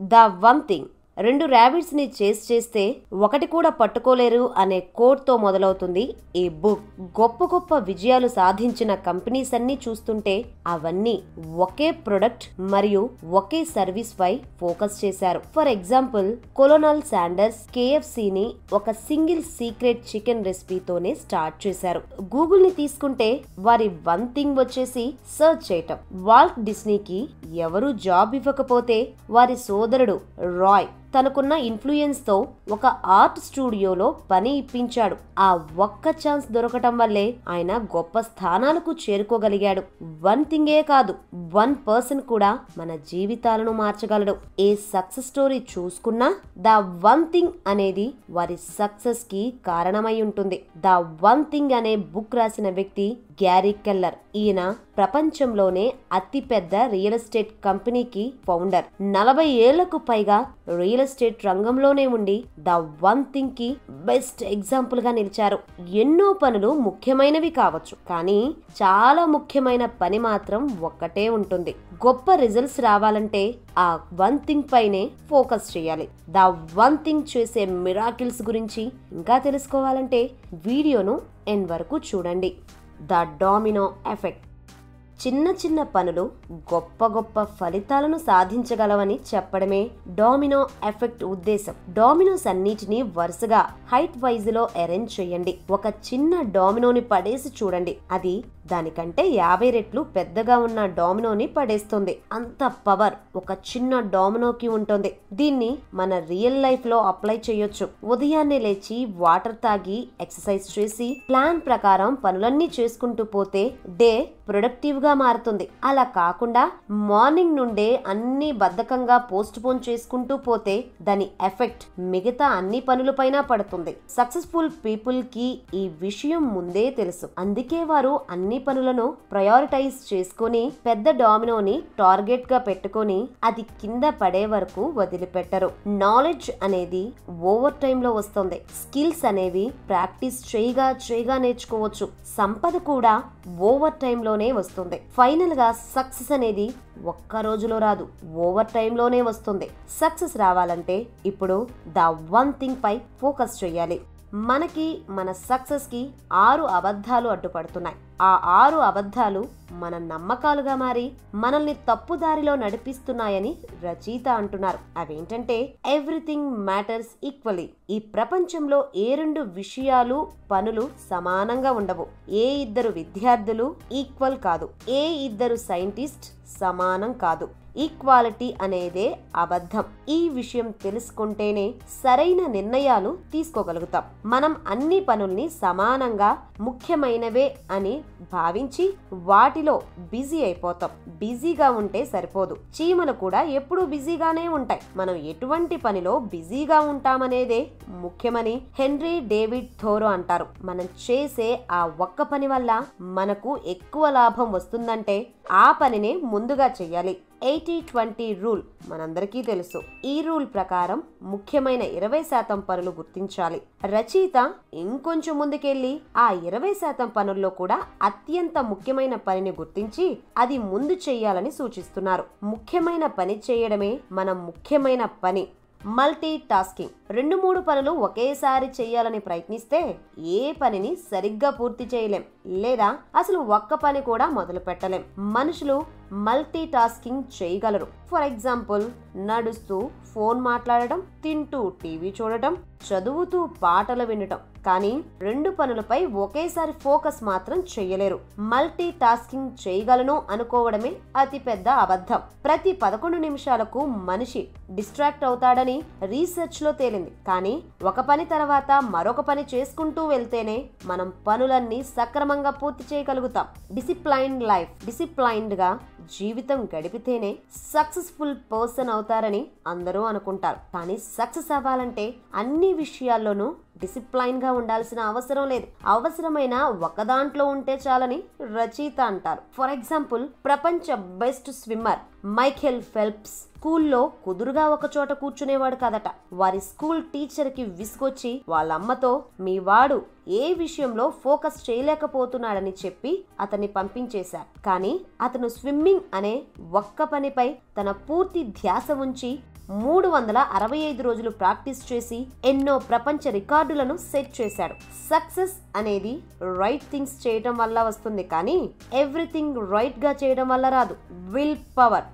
The one thing రెండు ర్యాబిట్స్ని చేస్ చేస్తే ఒకటి కూడా పట్టుకోలేరు అనే కోడ్తో మొదలవుతుంది ఈ బుక్ గొప్ప గొప్ప విజయాలు సాధించిన కంపెనీస్ అన్ని చూస్తుంటే అవన్నీ ఒకే ప్రొడక్ట్ మరియు ఒకే సర్వీస్ పై ఫోకస్ చేశారు. ఫర్ ఎగ్జాంపుల్ కొలోనల్ శాండర్స్ కేఎఫ్సిని ఒక సింగిల్ సీక్రెట్ చికెన్ రెసిపీతోనే స్టార్ట్ చేశారు. గూగుల్ని తీసుకుంటే వారి వన్ థింగ్ వచ్చేసి సర్చ్ చేయటం. వాల్ట్ డిస్నీకి ఎవరు జాబ్ ఇవ్వకపోతే వారి సోదరుడు రాయ్ తనకున్న ఇన్ఫ్లుయెన్స్తో ఒక ఆర్ట్ స్టూడియోలో పని ఇప్పించాడు. ఆ ఒక్క ఛాన్స్ దొరకటం వల్లే ఆయన గొప్ప స్థానాలకు చేరుకోగలిగాడు. వన్ థింగే కాదు వన్ పర్సన్ కూడా మన జీవితాలను మార్చగలడు. ఏ సక్సెస్ స్టోరీ చూసుకున్నా ద వన్ థింగ్ అనేది వారి సక్సెస్కి కారణమై ఉంటుంది. ద వన్ థింగ్ అనే బుక్ రాసిన వ్యక్తి గ్యారీ కెల్లర్. ఈయన ప్రపంచంలోనే అతిపెద్ద రియల్ ఎస్టేట్ కంపెనీకి ఫౌండర్. నలభై ఏళ్ళకు పైగా రియల్ ఎస్టేట్ రంగంలోనే ఉండి ద వన్ థింగ్కి బెస్ట్ ఎగ్జాంపుల్గా నిలిచారు. ఎన్నో పనులు ముఖ్యమైనవి కావచ్చు కానీ చాలా ముఖ్యమైన పని మాత్రం ఒక్కటే ఉంటుంది. గొప్ప రిజల్ట్స్ రావాలంటే ఆ వన్ థింగ్ పైనే ఫోకస్ చేయాలి. ద వన్ థింగ్ చేసే మిరాకిల్స్ గురించి ఇంకా తెలుసుకోవాలంటే వీడియోను ఎన్ వరకు చూడండి. The domino effect. చిన్న చిన్న పనులు గొప్ప గొప్ప ఫలితాలను సాధించగలవని చెప్పడమే డామినో ఎఫెక్ట్ ఉద్దేశం. డామినోస్ అన్నిటినీ వరుసగా హైట్ వైజ్లో అరేంజ్ చేయండి. ఒక చిన్న డామినోని పడేసి చూడండి. అది దానికంటే యాభై రెట్లు పెద్దగా ఉన్న డామినోని పడేస్తుంది. అంత పవర్ ఒక చిన్న డామినోకి ఉంటుంది. దీన్ని మన రియల్ లైఫ్లో అప్లై చేయొచ్చు. ఉదయాన్నే లేచి వాటర్ తాగి ఎక్సర్సైజ్ చేసి ప్లాన్ ప్రకారం పనులన్నీ చేసుకుంటూ పోతే డే ప్రొడక్టివ్గా మారుతుంది. అలా కాకుండా మార్నింగ్ నుండే అన్ని బద్ధకంగా పోస్ట్ పోన్ చేసుకుంటూ పోతే దాని ఎఫెక్ట్ మిగతా అన్ని పనులపైన పడుతుంది. సక్సెస్ఫుల్ పీపుల్కి ఈ విషయం ముందే తెలుసు. అందుకే వారు అన్ని అన్ని పనులను ప్రయారిటైజ్ చేసుకొని పెద్ద డామినోని టార్గెట్గా పెట్టుకొని అది కింద పడే వరకు వదిలిపెట్టరు. నాలెడ్జ్ అనేది ఓవర్ టైమ్లో వస్తుంది. స్కిల్స్ అనేవి ప్రాక్టీస్ చేయగా చేయగా నేర్చుకోవచ్చు. సంపద కూడా ఓవర్ టైమ్లోనే వస్తుంది. ఫైనల్గా సక్సెస్ అనేది ఒక్క రోజులో రాదు. ఓవర్ టైమ్లోనే వస్తుంది. సక్సెస్ రావాలంటే ఇప్పుడు ద వన్ థింగ్ పై ఫోకస్ చేయాలి. మనకి మన సక్సెస్కి ఆరు అబద్ధాలు అడ్డుపడుతున్నాయి. ఆ ఆరు అబద్ధాలు మన నమ్మకాలుగా మారి మనల్ని తప్పుదారిలో నడిపిస్తున్నాయని రచయిత అంటున్నారు. అవేంటంటే ఎవ్రీథింగ్ మ్యాటర్స్ ఈక్వలీ. ఈ ప్రపంచంలో ఏ రెండు విషయాలు పనులు సమానంగా ఉండవు. ఏ ఇద్దరు విద్యార్థులు ఈక్వల్ కాదు. ఏ ఇద్దరు సైంటిస్ట్ సమానం కాదు. ఈక్వాలిటీ అనేదే అబద్ధం. ఈ విషయం తెలుసుకుంటేనే సరైన నిర్ణయాలు తీసుకోగలుగుతాం. మనం అన్ని పనుల్ని సమానంగా ముఖ్యమైనవే అని భావించి వాటిలో బిజీ అయిపోతాం. బిజీగా ఉంటే సరిపోదు. చీమలు కూడా ఎప్పుడూ బిజీగానే ఉంటాయి. మనం ఎటువంటి పనిలో బిజీగా ఉంటామనేదే ముఖ్యమని హెన్రీ డేవిడ్ థోరో అంటారు. మనం చేసే ఆ ఒక్క పని వల్ల మనకు ఎక్కువ లాభం వస్తుందంటే ఆ పనినే ముందుగా చెయ్యాలి. ఎయిటీ ట్వంటీ రూల్ మనందరికీ తెలుసు. ఈ రూల్ ప్రకారం ముఖ్యమైన ఇరవై శాతం పనులు గుర్తించాలి. రచయిత ఇంకొంచెం ముందుకెళ్ళి ఆ ఇరవై శాతం పనుల్లో కూడా అత్యంత ముఖ్యమైన పనిని గుర్తించి అది ముందు చేయాలని సూచిస్తున్నారు. ముఖ్యమైన పని చేయడమే మన ముఖ్యమైన పని. మల్టీ టాస్కింగ్ రెండు మూడు పనులు ఒకేసారి చేయాలని ప్రయత్నిస్తే ఏ పనిని సరిగ్గా పూర్తి చేయలేం. లేదా అసలు ఒక్క పని కూడా మొదలు పెట్టలేం. మనుషులు మల్టీ టాస్కింగ్ చేయగలరు. ఫర్ ఎగ్జాంపుల్ నడుస్తూ ఫోన్ మాట్లాడటం తింటూ టీవీ చూడటం చదువుతూ పాటలు వినటం. కానీ రెండు పనులపై ఒకేసారి ఫోకస్ మాత్రం చేయలేరు మల్టీ టాస్కింగ్ చేయగలను అనుకోవడమే అతిపెద్ద అబద్ధం. ప్రతి పదకొండు నిమిషాలకు మనిషి డిస్ట్రాక్ట్ అవుతాడని రీసెర్చ్లో తేలింది. కానీ ఒక పని తర్వాత మరొక పని చేసుకుంటూ వెళ్తేనే మనం పనులన్నీ సక్రమంగా పూర్తి చేయగలుగుతాం. డిసిప్లైన్డ్ లైఫ్ డిసిప్లైన్డ్గా జీవితం గడిపితేనే సక్సెస్ఫుల్ పర్సన్ అవుతారని అందరూ అనుకుంటారు. కానీ సక్సెస్ అవ్వాలంటే అన్ని విషయాల్లోనూ డిసిప్లైన్గా ఉండాల్సిన అవసరం లేదు. అవసరమైన ఒక దాంట్లో ఉంటే చాలని రచయిత అంటారు. ఫర్ ఎగ్జాంపుల్ ప్రపంచ బెస్ట్ స్విమ్మర్ మైఖేల్ ఫెల్ప్స్ స్కూల్లో కుదురుగా ఒక చోట కూర్చునేవాడు కదట. వారి స్కూల్ టీచర్కి విసుకొచ్చి విసుగొచ్చి వాళ్ళ అమ్మతో మీ వాడు ఏ విషయంలో ఫోకస్ చేయలేకపోతున్నాడని చెప్పి అతన్ని పంపించేశారు. కానీ అతను స్విమ్మింగ్ అనే ఒక్క పనిపై తన పూర్తి ధ్యాస ఉంచి మూడు వందల అరవై ఐదు రోజులు ప్రాక్టీస్ చేసి ఎన్నో ప్రపంచ రికార్డులను సెట్ చేశాడు. సక్సెస్ అనేది రైట్ థింగ్స్ చేయడం వల్ల వస్తుంది కానీ ఎవ్రీథింగ్ రైట్గా చేయడం వల్ల రాదు. Will power.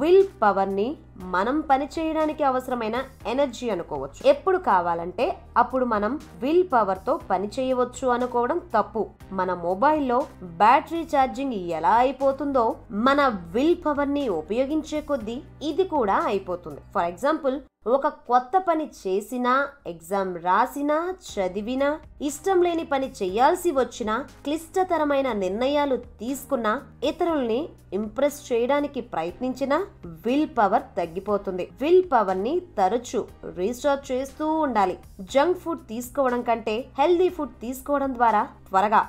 విల్ పవర్ని మనం పని చేయడానికి అవసరమైన ఎనర్జీ అనుకోవచ్చు. ఎప్పుడు కావాలంటే అప్పుడు మనం విల్ పవర్తో పని చేయవచ్చు అనుకోవడం తప్పు. మన మొబైల్లో బ్యాటరీ ఛార్జింగ్ ఎలా అయిపోతుందో మన విల్ పవర్ని ఉపయోగించే కొద్దీ ఇది కూడా అయిపోతుంది. ఫర్ ఎగ్జాంపుల్ ఒక కొత్త పని చేసినా ఎగ్జామ్ రాసినా చదివినా ఇష్టం లేని పని చేయాల్సి వచ్చినా క్లిష్టతరమైన నిర్ణయాలు తీసుకున్నా ఇతరుల్ని ఇంప్రెస్ చేయడానికి ప్రయత్నించినా విల్ పవర్ తగ్గిపోతుంది. విల్ పవర్ని తరచు రీఛార్జ్ చేస్తూ ఉండాలి. జంక్ ఫుడ్ తీసుకోవడం కంటే హెల్దీ ఫుడ్ తీసుకోవడం ద్వారా త్వరగా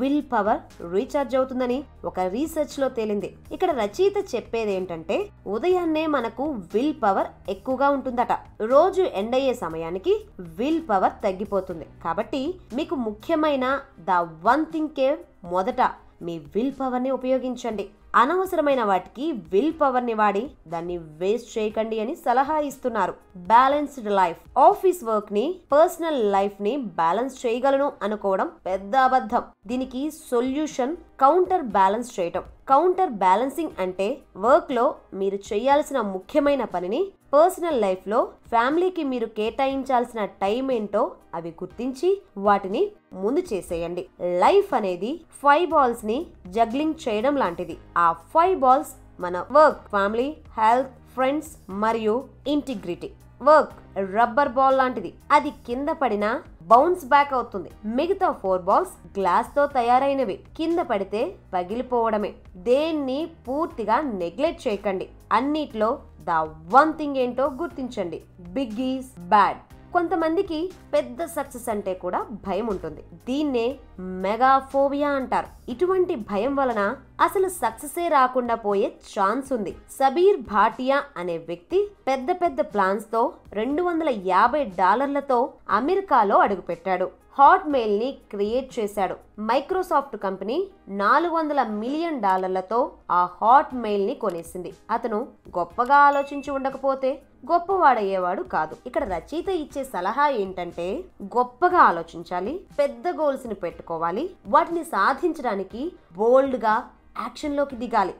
విల్ పవర్ రీఛార్జ్ అవుతుందని ఒక రీసెర్చ్లో తేలింది. ఇక్కడ రచయిత చెప్పేది ఏంటంటే ఉదయాన్నే మనకు విల్ పవర్ ఎక్కువగా ఉంటుందట. రోజు ఎండయ్యే సమయానికి విల్ పవర్ తగ్గిపోతుంది. కాబట్టి మీకు ముఖ్యమైన ద వన్ థింగ్ కే మొదట మీ విల్ పవర్ని ఉపయోగించండి. అనవసరమైన వాటికి విల్ పవర్ని వాడి దాన్ని వేస్ట్ చేయకండి అని సలహా ఇస్తున్నారు. బ్యాలెన్స్డ్ లైఫ్ ఆఫీస్ వర్క్ని పర్సనల్ లైఫ్ని బ్యాలెన్స్ చేయగలను అనుకోవడం పెద్ద అబద్ధం. దీనికి సొల్యూషన్ కౌంటర్ బ్యాలెన్స్ చేయటం. కౌంటర్ బ్యాలెన్సింగ్ అంటే వర్క్లో మీరు చేయాల్సిన ముఖ్యమైన పనిని పర్సనల్ లైఫ్లో ఫ్యామిలీకి మీరు కేటాయించాల్సిన టైం ఏంటో అవి గుర్తించి వాటిని ముందు చేసేయండి. లైఫ్ అనేది ఫైవ్ బాల్స్ని జగ్లింగ్ చేయడం లాంటిది. ఆ ఫైవ్ బాల్స్ మన వర్క్ ఫ్యామిలీ హెల్త్ ఫ్రెండ్స్ మరియు ఇంటిగ్రిటీ. వర్క్ రబ్బర్ బాల్ లాంటిది. అది కింద పడినా బౌన్స్ బ్యాక్ అవుతుంది. మిగతా ఫోర్ బాల్స్ గ్లాస్తో తయారైనవి. కింద పడితే పగిలిపోవడమే. దేన్ని పూర్తిగా నెగ్లెక్ట్ చేయకండి. అన్నిట్లో ద వన్ థింగ్ ఏంటో గుర్తించండి. Big is bad. కొంతమందికి పెద్ద సక్సెస్ అంటే కూడా భయం ఉంటుంది. దీన్నే మెగాఫోబియా అంటారు. ఇటువంటి భయం వలన అసలు సక్సెసే రాకుండా పోయే ఛాన్స్ ఉంది. సబీర్ భాటియా అనే వ్యక్తి పెద్ద పెద్ద ప్లాన్స్తో రెండు వందల యాభై డాలర్లతో అమెరికాలో అడుగుపెట్టాడు. హాట్మెయిల్ని క్రియేట్ చేశాడు. మైక్రోసాఫ్ట్ కంపెనీ నాలుగు వందల మిలియన్ డాలర్లతో ఆ హాట్మెయిల్ని కొనేసింది. అతను గొప్పగా ఆలోచించి ఉండకపోతే గొప్పవాడయ్యేవాడు కాదు. ఇక్కడ రచయిత ఇచ్చే సలహా ఏంటంటే గొప్పగా ఆలోచించాలి పెద్ద గోల్స్ని పెట్టుకోవాలి వాటిని సాధించడానికి బోల్డ్గా యాక్షన్లోకి దిగాలి.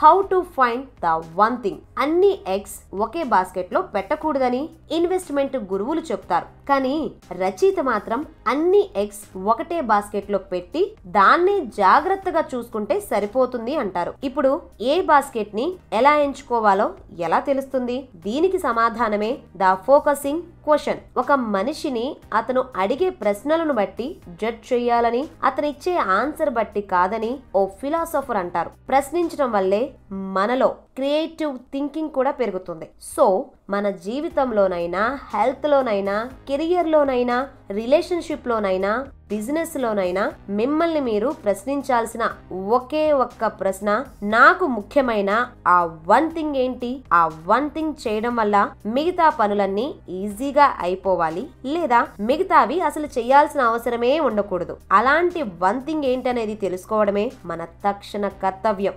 How to find the one thing అన్ని ఎగ్స్ ఒకే బాస్కెట్లో పెట్టకూడదని ఇన్వెస్ట్మెంట్ గురువులు చెప్తారు. కానీ రచయిత మాత్రం అన్ని ఎగ్స్ ఒకటే బాస్కెట్లో పెట్టి దాన్నే జాగ్రత్తగా చూసుకుంటే సరిపోతుంది అంటారు. ఇప్పుడు ఏ బాస్కెట్ని ఎలా ఎంచుకోవాలో ఎలా తెలుస్తుంది? దీనికి సమాధానమే ద ఫోకసింగ్ క్వశ్చన్. ఒక మనిషిని అతను అడిగే ప్రశ్నలను బట్టి జడ్జ్ చేయాలని అతను ఇచ్చే ఆన్సర్ బట్టి కాదని ఓ ఫిలాసఫర్ అంటారు. ప్రశ్నించడం వల్లే మనలో క్రియేటివ్ థింకింగ్ కూడా పెరుగుతుంది. సో మన జీవితంలోనైనా హెల్త్లోనైనా కెరియర్లోనైనా రిలేషన్షిప్లోనైనా బిజినెస్లోనైనా మిమ్మల్ని మీరు ప్రశ్నించాల్సిన ఒకే ఒక్క ప్రశ్న నాకు ముఖ్యమైన ఆ వన్ థింగ్ ఏంటి? ఆ వన్ థింగ్ చేయడం వల్ల మిగతా పనులన్నీ ఈజీగా అయిపోవాలి లేదా మిగతావి అసలు చేయాల్సిన అవసరమే ఉండకూడదు. అలాంటి వన్ థింగ్ ఏంటనేది తెలుసుకోవడమే మన తక్షణ కర్తవ్యం.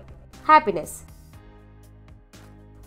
హ్యాపీనెస్.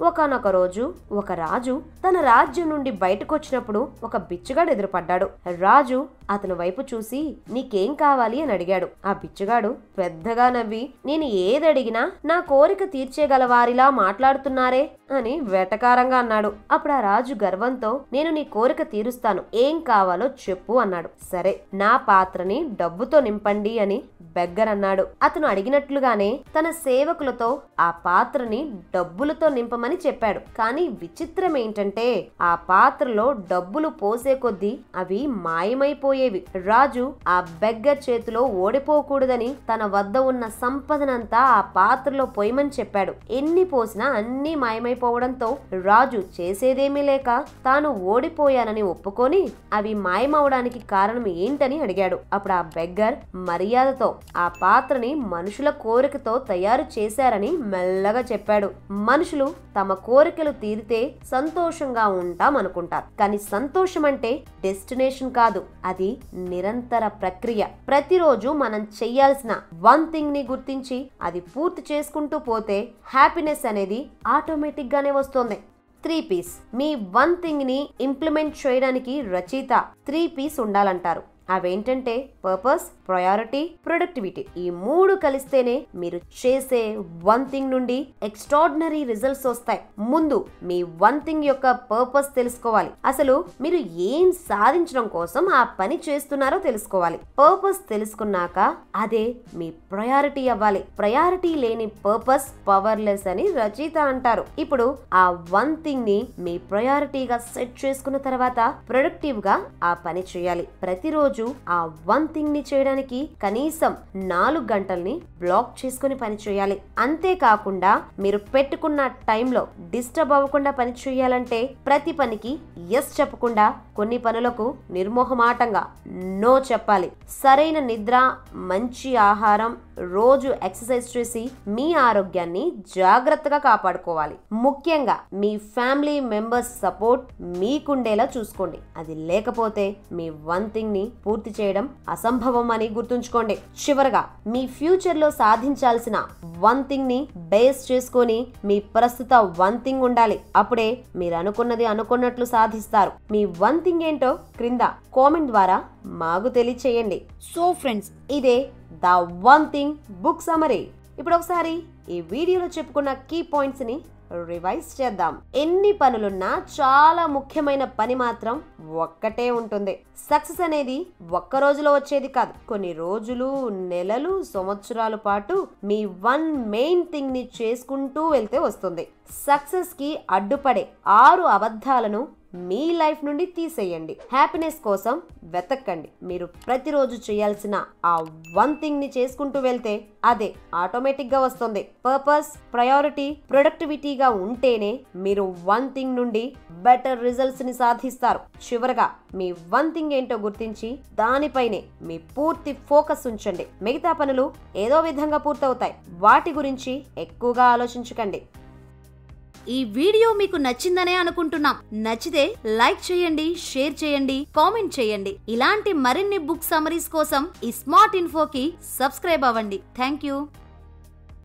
ఒకనొక రోజు ఒక రాజు తన రాజ్యం నుండి బయటకొచ్చినప్పుడు ఒక బిచ్చగాడు ఎదురుపడ్డాడు. రాజు అతని వైపు చూసి నీకేం కావాలి? అని అడిగాడు. ఆ బిచ్చగాడు పెద్దగా నవ్వి నేను ఏదడిగినా నా కోరిక తీర్చేగల వారిలా మాట్లాడుతున్నారే? అని వెటకారంగా అన్నాడు. అప్పుడు ఆ రాజు గర్వంతో నేను నీ కోరిక తీరుస్తాను. ఏం కావాలో చెప్పు అన్నాడు. సరే నా పాత్రని డబ్బుతో నింపండి అని బెగ్గర్ అన్నాడు అతను అడిగినట్లుగానే తన సేవకులతో ఆ పాత్రని డబ్బులతో నింపమని చెప్పాడు. కానీ విచిత్రం ఏంటంటే ఆ పాత్రలో డబ్బులు పోసే కొద్దీ అవి మాయమైపోయి అయిపోయేవి రాజు ఆ బెగ్గర్ చేతిలో ఓడిపోకూడదని తన వద్ద ఉన్న సంపదనంతా ఆ పాత్రలో పోయమని చెప్పాడు. ఎన్ని పోసినా అన్నీ మాయమైపోవడంతో రాజు చేసేదేమీ లేక తాను ఓడిపోయానని ఒప్పుకొని అవి మాయమవడానికి కారణం ఏంటని అడిగాడు. అప్పుడు ఆ బెగ్గర్ మర్యాదతో ఆ పాత్రని మనుషుల కోరికతో తయారు చేశారని మెల్లగా చెప్పాడు. మనుషులు తమ కోరికలు తీరితే సంతోషంగా ఉంటాం అనుకుంటారు కానీ సంతోషం అంటే డెస్టినేషన్ కాదు. అది నిరంతర ప్రక్రియ. ప్రతిరోజు మనం చెయ్యాల్సిన వన్ థింగ్ని గుర్తించి అది పూర్తి చేసుకుంటూ పోతే హ్యాపీనెస్ అనేది ఆటోమేటిక్ గానే వస్తుంది. త్రీ పీస్ మీ వన్ థింగ్ని ఇంప్లిమెంట్ చేయడానికి రచయిత త్రీ పీస్ ఉండాలంటారు. అవేంటంటే పర్పస్ ప్రయారిటీ ప్రొడక్టివిటీ. ఈ మూడు కలిస్తేనే మీరు చేసే వన్ థింగ్ నుండి ఎక్స్ట్రాడినరీ రిజల్ట్స్ వస్తాయి. ముందు మీ వన్ థింగ్ యొక్క పర్పస్ తెలుసుకోవాలి. అసలు మీరు ఏం సాధించడం కోసం ఆ పని చేస్తున్నారో తెలుసుకోవాలి. పర్పస్ తెలుసుకున్నాక అదే మీ ప్రయారిటీ అవ్వాలి. ప్రయారిటీ లేని పర్పస్ పవర్లెస్ అని రచయిత అంటారు. ఇప్పుడు ఆ వన్ థింగ్ని మీ ప్రయారిటీగా సెట్ చేసుకున్న తర్వాత ప్రొడక్టివ్గా ఆ పని చేయాలి. ప్రతిరోజు ఆ వన్ థింగ్ని చేయడానికి కనీసం నాలుగు గంటల్ని బ్లాక్ చేసుకుని పని చేయాలి. అంతేకాకుండా మీరు పెట్టుకున్న టైంలో డిస్టర్బ్ అవ్వకుండా పని చేయాలంటే ప్రతి పనికి ఎస్ చెప్పకుండా కొన్ని పనులకు నిర్మోహమాటంగా నో చెప్పాలి. సరైన నిద్ర మంచి ఆహారం రోజు ఎక్సర్సైజ్ చేసి మీ ఆరోగ్యాన్ని జాగ్రత్తగా కాపాడుకోవాలి. ముఖ్యంగా మీ ఫ్యామిలీ మెంబర్స్ సపోర్ట్ మీకుండేలా చూసుకోండి. అది లేకపోతే మీ వన్ థింగ్ని పూర్తి చేయడం అసంభవం అని గుర్తుంచుకోండి. చివరగా మీ ఫ్యూచర్లో సాధించాల్సిన వన్ థింగ్ని బేస్ చేసుకొని మీ ప్రస్తుత వన్ థింగ్ ఉండాలి. అప్పుడే మీరు అనుకున్నది అనుకున్నట్లు సాధిస్తారు. మీ వన్ థింగ్ ఏంటో క్రింద కామెంట్ ద్వారా మాకు తెలియచేయండి. సో ఫ్రెండ్స్ ఇదే the one thing book summary ఇప్పుడు ఒకసారి ఈ వీడియోలో చెప్పుకున్న కీ పాయింట్స్ని రివైజ్ చేద్దాం. ఎన్ని పనులున్నా చాలా ముఖ్యమైన పని మాత్రం ఒక్కటే ఉంటుంది. సక్సెస్ అనేది ఒక్క రోజులో వచ్చేది కాదు. కొన్ని రోజులు నెలలు సంవత్సరాల పాటు మీ వన్ మెయిన్ థింగ్ని చేసుకుంటూ వెళ్తే వస్తుంది. సక్సెస్కి అడ్డుపడే ఆరు అబద్ధాలను మీ లైఫ్ నుండి తీసేయండి. హ్యాపీనెస్ కోసం వెతక్కండి మీరు ప్రతిరోజు చేయాల్సిన ఆ వన్ థింగ్ని చేసుకుంటూ వెళ్తే అదే ఆటోమేటిక్గా వస్తుంది. పర్పస్ ప్రయారిటీ ప్రొడక్టివిటీగా ఉంటేనే మీరు వన్ థింగ్ నుండి బెటర్ రిజల్ట్స్ని సాధిస్తారు. చివరగా మీ వన్ థింగ్ ఏంటో గుర్తించి దానిపైనే మీ పూర్తి ఫోకస్ ఉంచండి. మిగతా పనులు ఏదో విధంగా పూర్తవుతాయి. వాటి గురించి ఎక్కువగా ఆలోచించకండి. ఈ వీడియో మీకు నచ్చిందనే అనుకుంటున్నాం. నచ్చితే లైక్ చేయండి షేర్ చేయండి కామెంట్ చేయండి. ఇలాంటి మరిన్ని బుక్ సమరీస్ కోసం ఈ స్మార్ట్ ఇన్ఫోకి సబ్స్క్రైబ్ అవ్వండి. Thank you